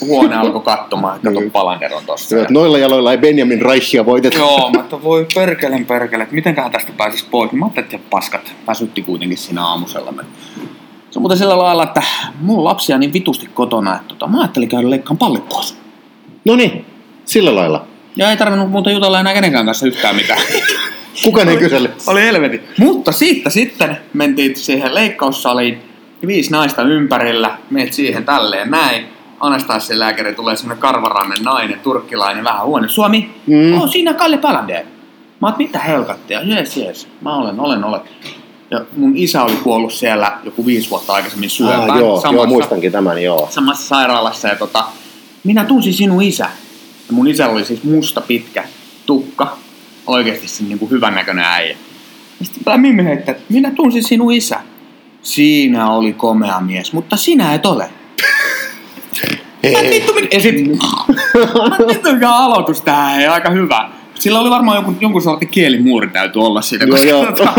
huone alkoi katsomaan, että kato Niin. Palander on tossa. Että Noilla jaloilla ei Benjamin Reichia voiteta. Joo, mä että voi perkelen perkele, että mitenköhän tästä pääsis pois. Mä ajattelin, että paskat väsytti kuitenkin siinä aamusella. Se on muuten sillä lailla, että mulla on lapsia niin vitusti kotona, että tota, mä ajattelin käydä leikkaan pallit pois. No niin, sillä lailla. Ja ei tarvinnut muuta jutella enää kenenkään kanssa yhtään mitään. Kukaan ei kysele. Oli helvetin. Mutta siitä sitten mentiin siihen leikkaussaliin, viisi naista ympärillä, meet siihen tälleen näin. Anastassin lääkäri tulee semmonen karvarainen nainen, turkkilainen, vähän huone. Suomi, Mm. mm. oh, siinä Kalle Palander. Mä oot, mitä helkattia? Jees, jees. Mä olen, olen, olen. Ja mun isä oli kuollut siellä joku viisi vuotta aikaisemmin syöpään. Ah, joo, samassa, joo, muistankin tämän, joo. samassa sairaalassa. Ja tota, minä tunsin sinun isä. Ja mun isällä oli siis musta pitkä tukka. oikeasti se niin kuin hyvännäköinen äijä. Ja sitten Mimmi heittää, että minä tunsin sinun isä. Siinä oli komea mies, mutta sinä et ole. Mä vittu, mit- ja sit, mä et vittu mikä aloitus tää ei aika hyvä. Sillä oli varmaan joku, jonkun sortin kielimuuri täytyy olla siinä, koska joo. tota,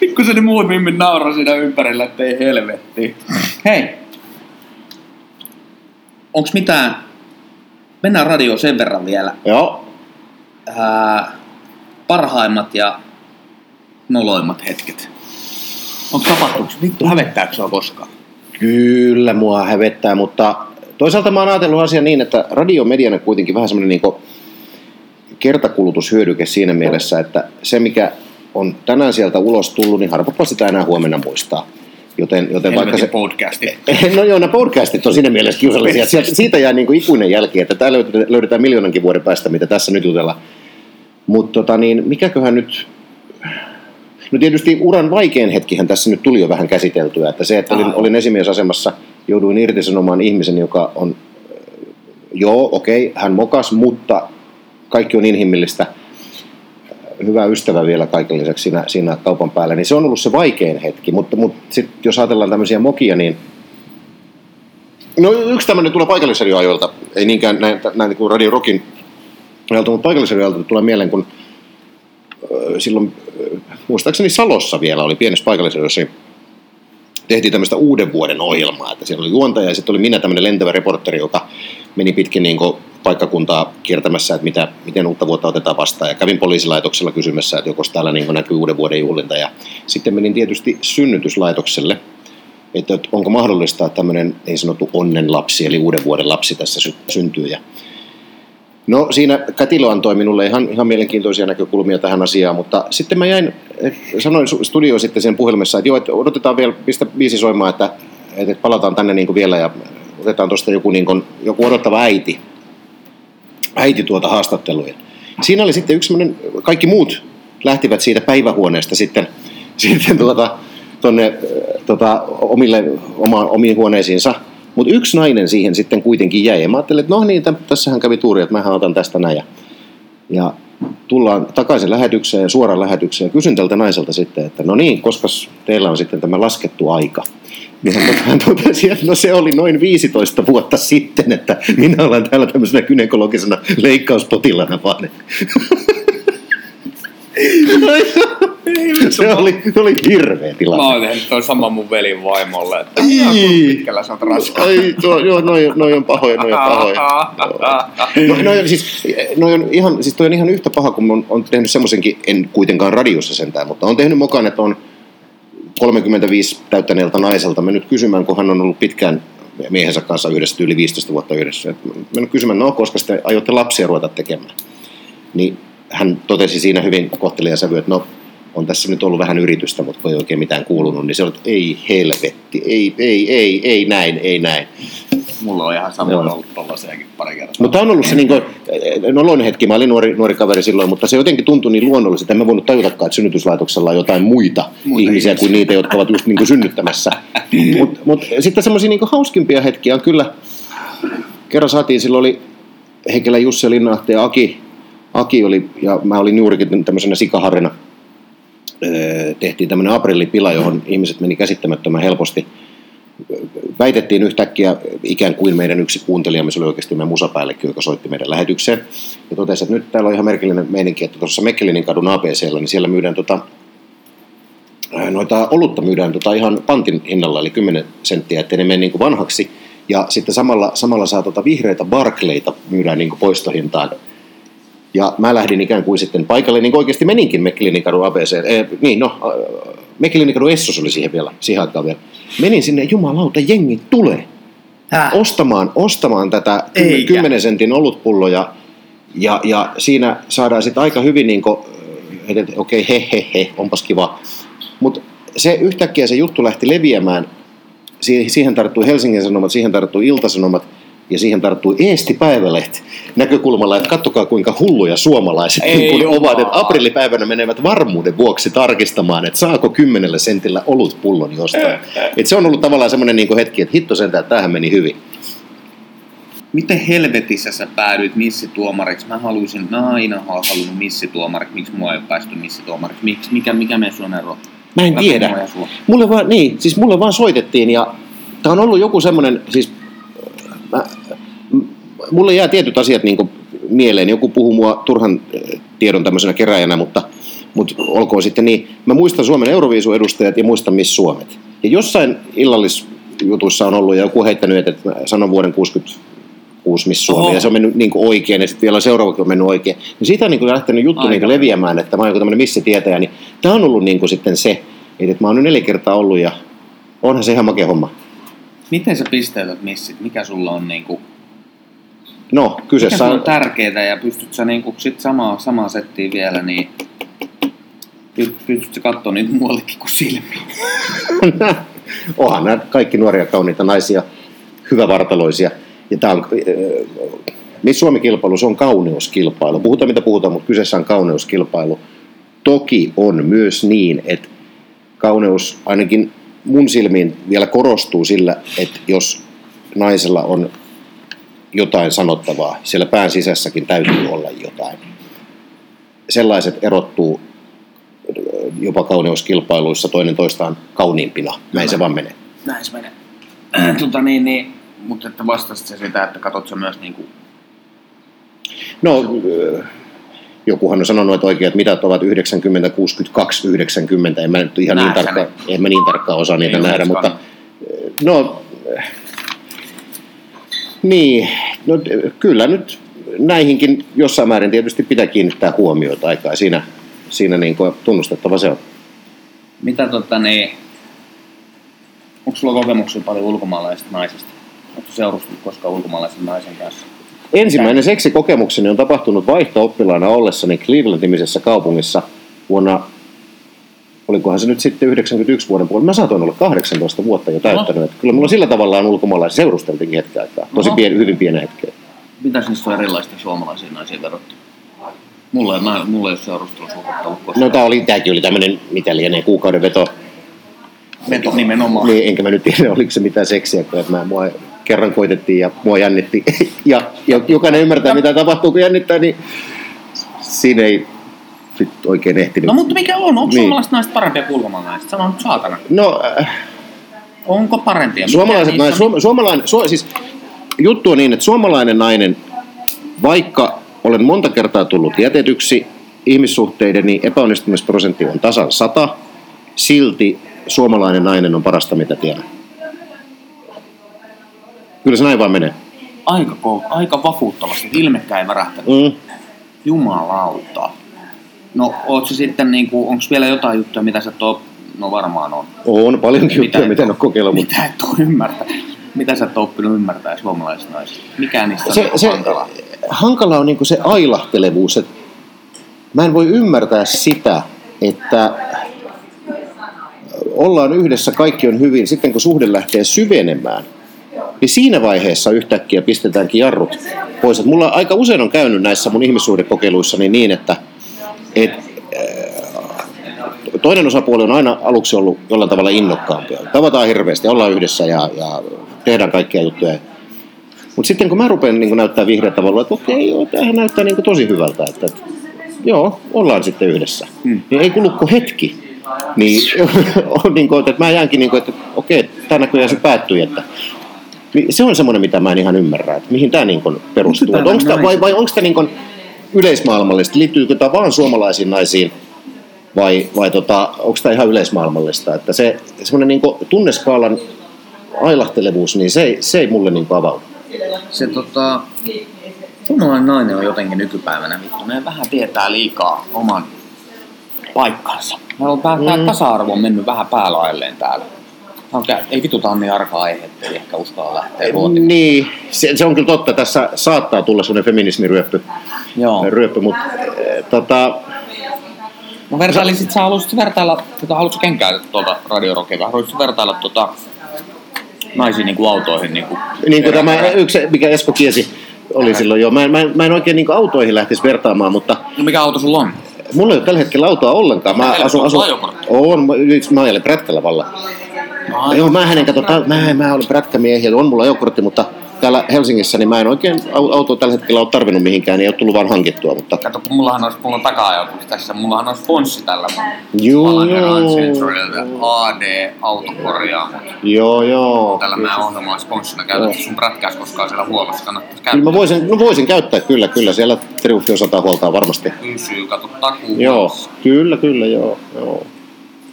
pikkusen ne muut mimmit nauraa siinä ympärillä, ettei helvetti. Hei, onks mitään, mennään radioon sen verran vielä, Joo. ää, parhaimmat ja noloimmat hetket. Onko tapahtunut? Vittu, hävettääkö sua koskaan? Kyllä mua hävettää, mutta toisaalta mä oon ajatellut asian niin, että radio on kuitenkin vähän semmoinen niin kertakulutushyödyke siinä mielessä, että se mikä on tänään sieltä ulos tullut, niin harvapa sitä enää huomenna muistaa. Joten, joten vaikka se... podcasti. No joo, nämä podcastit on siinä mielessä kiusallisia. Sieltä, siitä jää niin kuin ikuinen jälki, että täällä löydetään, löydetään miljoonankin vuoden päästä, mitä tässä nyt jutellaan. Mutta tota, niin, mikäköhän nyt... No tietysti uran vaikein hetkihän tässä nyt tuli jo vähän käsiteltyä. Että se, että olin, olin esimiesasemassa, jouduin irtisanomaan ihmisen, joka on... Joo, okei, hän mokas, mutta kaikki on inhimillistä. Hyvä ystävä vielä kaiken lisäksi siinä, siinä kaupan päällä. Niin se on ollut se vaikein hetki. Mutta, mutta sit, jos ajatellaan tämmöisiä mokia, niin No yksi tämmöinen tulee paikallisradioajoilta, ei niinkään näin, näin niin kuin Radio Rockin ajalta, mutta paikallisradioajoilta tulee mieleen, kun silloin, muistaakseni Salossa vielä oli pienessä paikallisradiossa, niin tehtiin tämmöistä uuden vuoden ohjelmaa, että siellä oli juontaja ja sitten oli minä tämmöinen lentävä reporteri, joka meni pitkin niin kuin paikkakuntaa kiertämässä, että mitä, miten uutta vuotta otetaan vastaan. Ja kävin poliisilaitoksella kysymässä, että joko täällä niin näkyy uuden vuoden juhlinta. Ja sitten menin tietysti synnytyslaitokselle, että onko mahdollista, että tämmöinen niin sanottu onnenlapsi, eli uuden vuoden lapsi tässä sy- syntyy. Ja No siinä Kätilö antoi minulle ihan, ihan mielenkiintoisia näkökulmia tähän asiaan, mutta sitten mä jäin, et, sanoin studioon sitten sen puhelimessa, että joo, että odotetaan vielä, pistä biisi soimaan, että, että palataan tänne niin kuin vielä ja otetaan tuosta joku, niin kuin, joku odottava äiti, äiti tuota haastatteluja. Siinä oli sitten yksi semmoinen, kaikki muut lähtivät siitä päivähuoneesta sitten, sitten tuota, tonne tota, omille, oma, omiin huoneisiinsa. Mutta yksi nainen siihen sitten kuitenkin jäi. Ja mä ajattelin, että no niin, täm- tässähän kävi tuuri, että mähän otan tästä näin. Ja, ja tullaan takaisin lähetykseen ja suoraan lähetykseen. Kysyn tältä naiselta sitten, että no niin, koska teillä on sitten tämä laskettu aika. Niin hän tot- hän totesi, että no se oli noin 15 vuotta sitten, että minä olen täällä tämmöisenä gynekologisena leikkauspotilana vaan. se, oli, se oli hirveä tilanne. Mä oon tehnyt toi sama mun velin vaimolle, että pitkällä sä oot raskas. Ai, tuo, joo, noi, noi on pahoja, noi on pahoja. No, noi siis, noi on ihan, siis toi on ihan yhtä paha, kun on, on tehnyt semmoisenkin, en kuitenkaan radiossa sentään, mutta on tehnyt mokan, että on 35 täyttäneeltä naiselta mennyt kysymään, kun hän on ollut pitkään miehensä kanssa yhdessä, yli 15 vuotta yhdessä. Mennyt kysymään, no koska te aiotte lapsia ruveta tekemään. Niin hän totesi siinä hyvin kohtelijan sävy, että no on tässä nyt ollut vähän yritystä, mutta kun ei oikein mitään kuulunut, niin se on, että ei helvetti, ei, ei, ei, ei näin, ei näin. Mulla on ihan Joo. ollut tollasiakin pari kertaa. Mutta on ollut se niin kuin, noloin hetki, mä olin nuori, nuori kaveri silloin, mutta se jotenkin tuntui niin luonnolliselta, en mä voinut tajutakaan, että synnytyslaitoksella on jotain muita, Muita ihmisiä kuin niitä, jotka ovat just niin kuin synnyttämässä. Mutta mut, sitten semmoisia niin hauskimpia hetkiä on kyllä, kerran saatiin, silloin oli Heikelä Jussi Linnahti ja Aki, Aki oli, ja mä olin juurikin tämmöisenä sikaharrena, Öö, tehtiin tämmöinen aprillipila, johon ihmiset meni käsittämättömän helposti. Väitettiin yhtäkkiä ikään kuin meidän yksi kuuntelijamme, se oli oikeasti meidän musapäällikkö, joka soitti meidän lähetykseen. Ja totesi, että nyt täällä on ihan merkillinen meininki, että tuossa Mekkelinin kadun ABCllä, niin siellä myydään tota, noita olutta myydään tota ihan pantin hinnalla, eli 10 senttiä, ettei ne mene niin kuin vanhaksi. Ja sitten samalla, samalla saa tota vihreitä Barclayta myydään niin kuin poistohintaan. Ja mä lähdin ikään kuin sitten paikalle, niin kuin oikeasti meninkin Mekkelinikadun ABC. Eh, niin, no, äh, Mekkelinikadun Essos oli siihen vielä, siihen aikaan vielä. Menin sinne, jumalauta, jengi tulee ostamaan, ostamaan tätä Eikä. 10 sentin olutpulloja. Ja, ja siinä saadaan sitten aika hyvin, niin kuin, että okei, okay, he, he, he, onpas kiva. Mutta se yhtäkkiä se juttu lähti leviämään. Si- Siihen tarttui Helsingin Sanomat, siihen tarttui Iltasanomat ja siihen tarttui Eesti Päivälehti näkökulmalla, että kattokaa kuinka hulluja suomalaiset Ei niin kuin ovat, että aprillipäivänä menevät varmuuden vuoksi tarkistamaan, että saako kymmenellä sentillä olutpullon jostain. Et se on ollut tavallaan semmoinen niin hetki, että hitto sentään, että tämähän meni hyvin. Miten helvetissä sä päädyit missituomariksi? Mä haluaisin, mä aina halunnut missituomariksi. Miksi mua ei ole päästy missituomariksi? Miksi? Mikä, mikä meidän on ero? Mä en tiedä. Mulle vaan, niin, siis mulle vaan soitettiin ja tää on ollut joku semmonen, siis mä, mulle jää tietyt asiat niin mieleen. Joku puhuu mua turhan eh, tiedon tämmöisenä keräjänä, mutta, mutta olkoon sitten niin. Mä muistan Suomen Euroviisu-edustajat ja muistan Miss Suomet. Ja jossain illallisjutuissa on ollut ja joku heittänyt, että mä sanon vuoden 66 Miss Suomi, Oho. ja se on mennyt niin oikein, ja sitten vielä seuraavakin on mennyt oikein. Niin siitä on niin lähtenyt juttu Aika. niin leviämään, että mä oon joku tämmöinen missitietäjä, niin tämä on ollut niin sitten se, että mä oon nyt neljä kertaa ollut, ja onhan se ihan makea homma. Miten sä pisteytät missit? Mikä sulla on niinku... No, Mikä kyseessä sulla on tärkeää ja pystyt sä niinku sit samaa, samaa settiä vielä, niin... py- Pystyt sä katsoa niitä muuallekin kuin silmiin? onhan nämä kaikki nuoria kauniita naisia, hyvävartaloisia. Ja tää on, äh, Miss Suomi-kilpailu, se on kauneuskilpailu. Puhutaan mitä puhutaan, mutta kyseessä on kauneuskilpailu. Toki on myös niin, että kauneus ainakin mun silmiin vielä korostuu sillä, että jos naisella on jotain sanottavaa, siellä pään sisässäkin täytyy olla jotain. Sellaiset erottuu äh, jopa kauneuskilpailuissa toinen toistaan kauniimpina. Näin se vaan menee. Näin se menee. tota niin, niin, mutta että vastasit sä sitä, että katot sä myös niinku... No, äh, jokuhan on sanonut, että oikeat mitat ovat 90, 62, 90. En mä nyt ihan niin tarkkaan, en mä niin tarkkaan osaa niitä Ei nähdä, mutta no, niin, no kyllä nyt näihinkin jossain määrin tietysti pitää kiinnittää huomiota aikaa. Siinä, siinä niin kuin tunnustettava se on. Mitä tota niin... Onko sulla kokemuksia paljon ulkomaalaisista naisista? Oletko seurustunut koskaan ulkomaalaisen naisen kanssa? Ensimmäinen seksikokemukseni on tapahtunut vaihto-oppilaana ollessani Cleveland-nimisessä kaupungissa vuonna, olikohan se nyt sitten 91 vuoden puolella. Mä saatoin olla 18 vuotta jo täyttänyt. Että Kyllä mulla sillä tavalla on ulkomaalaisia seurusteltiinkin hetken aikaa. Tosi Oho. pieni, hyvin pienen hetken. Mitäs niistä on erilaista suomalaisiin naisiin verrattuna? Mulla ei, mä, mulla ei ole seurustelusuhdetta ollut No koskaan. tää oli, tääkin oli tämmönen, mitä lienee, kuukauden veto. Veto nimenomaan. Niin, enkä mä nyt tiedä, oliko se mitään seksiä, kun mä, mua kerran koitettiin ja mua jännitti. ja, ja jokainen ymmärtää, mitä tapahtuu, kun jännittää, niin siinä ei sit oikein ehtinyt. No mutta mikä on? Onko Niin. suomalaiset naiset parempia kuin ulkomaalaiset? Sano nyt saatana. No, äh, Onko parempia? Suomalaiset naiset, suom, suomalainen, su, siis juttu on niin, että suomalainen nainen, vaikka olen monta kertaa tullut jätetyksi, ihmissuhteideni epäonnistumisprosentti on tasan 100, silti suomalainen nainen on parasta mitä tiedän. Kyllä se näin vaan menee. Aika, aika vakuuttavasti. Ilmekkä ei värähtänyt. Mm. Jumalauta. No, oot se sitten niinku, onko vielä jotain juttuja, mitä sä et oo, no varmaan on. On paljonkin juttuja, et mitä en ole kokeillut. Mutta Mitä et oo ymmärtää? Mitä sä et oppinut ymmärtää suomalaisista naisista? Mikä niistä on se, niinku se, hankala? hankala on niinku se ailahtelevuus. Että mä en voi ymmärtää sitä, että ollaan yhdessä, kaikki on hyvin. Sitten kun suhde lähtee syvenemään, niin siinä vaiheessa yhtäkkiä pistetäänkin jarrut pois. Et mulla aika usein on käynyt näissä mun ihmissuhdekokeiluissani niin, että et, äh, toinen osapuoli on aina aluksi ollut jollain tavalla innokkaampi. Tavataan hirveästi, ollaan yhdessä ja, ja tehdään kaikkia juttuja. Mutta sitten kun mä rupean niin näyttää vihreätä valoa, että okei, joo, tämähän näyttää niin tosi hyvältä, että, että joo, ollaan sitten yhdessä. Hmm. Niin ei kulukko hetki. Niin, on niin kuin, että mä jäänkin, niin kuin, että okei, tämä näköjään se päättyi, että niin se on semmoinen, mitä mä en ihan ymmärrä, että mihin tämä niin kuin perustuu. Onko täällä tämä, vai, vai onko tämä niin kuin yleismaailmallista? Liittyykö tämä vaan suomalaisiin naisiin vai, vai tota, onko tämä ihan yleismaailmallista? Että se semmoinen niin tunneskaalan ailahtelevuus, niin se, ei- se ei mulle niin avaudu. Se tota... Suomalainen nainen on jotenkin nykypäivänä vittu. Ne vähän tietää liikaa oman paikkansa. Meillä on vähän, Mm. mm. tasa-arvo on mennyt vähän päälailleen täällä. Ei vitu, tää on niin arka aihe, että ei ehkä uskalla lähteä ruotiin. Niin, se, se on kyllä totta. Tässä saattaa tulla semmoinen feminismiryöppy, Joo. ryöppy, mutta eh, tota, No vertailisit, sä haluaisit vertailla, tota, haluatko kenkää tuolta radiorokkeita, haluaisitko vertailla tota, naisiin niin kuin autoihin? Niin kuin, niin kuin tämä yksi, mikä Esko kiesi oli silloin jo. Mä, en- mä, en- mä en oikein niin autoihin lähtisi vertaamaan, mutta No mikä auto sulla on? mulla ei ole tällä hetkellä autoa ollenkaan. Mä asun, asun, on, mä, mä ajelen prätkällä valla. No, Joo, mä hänen kato, mä, mä olen prätkämiehiä, on mulla ajokortti, mutta täällä Helsingissä, niin mä en oikein au- autoa tällä hetkellä ole tarvinnut mihinkään, niin ei ole tullut vaan hankittua, mutta Kato, kun mullahan olisi, mulla on taka tässä, mullahan olisi sponssi tällä Joo, Palander joo. Uncensoredilta AD autokorjaamo. joo, joo. Tällä meidän ohjelmalla sponssina käytetty sun prätkäs koskaan siellä huollossa, kannattaa Kyllä käyttää. mä voisin, no voisin käyttää, kyllä, kyllä. Siellä Triumfi osataan huoltaa varmasti. Pysyy, kato takuu. Joo, kyllä, kyllä, joo. joo.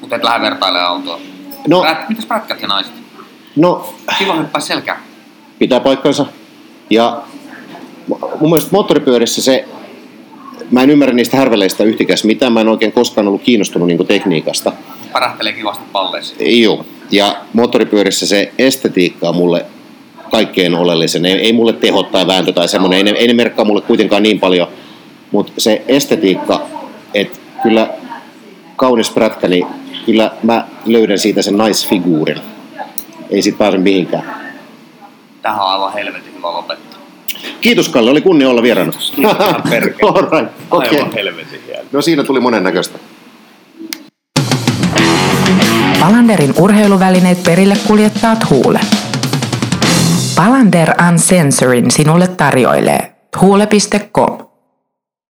Mutta et lähde vertailemaan autoa. No, Prät, mitäs prätkät ja naiset? no, Silloin hyppää selkää. pitää paikkansa. Ja mun mielestä moottoripyörissä se, mä en ymmärrä niistä härveleistä yhtikäs mitään, mä en oikein koskaan ollut kiinnostunut niin tekniikasta. Pärähtelee kivasti palleissa. Joo. Ja moottoripyörissä se estetiikka on mulle kaikkein oleellisen. Ei, ei mulle teho tai vääntö tai semmoinen, ei ne, ei ne merkkaa mulle kuitenkaan niin paljon. Mutta se estetiikka, että kyllä kaunis prätkä, niin kyllä mä löydän siitä sen naisfiguurin. Ei sit pääse mihinkään. Tähän on aivan helvetin hyvä lopettaa. Kiitos Kalle, oli kunnia olla vieraana. Ihan perkele. All right. okay. Aivan helvetin hieno. No siinä tuli monennäköistä. Palanderin urheiluvälineet perille kuljettaa Huule. Palander Uncensorin sinulle tarjoilee huule.com.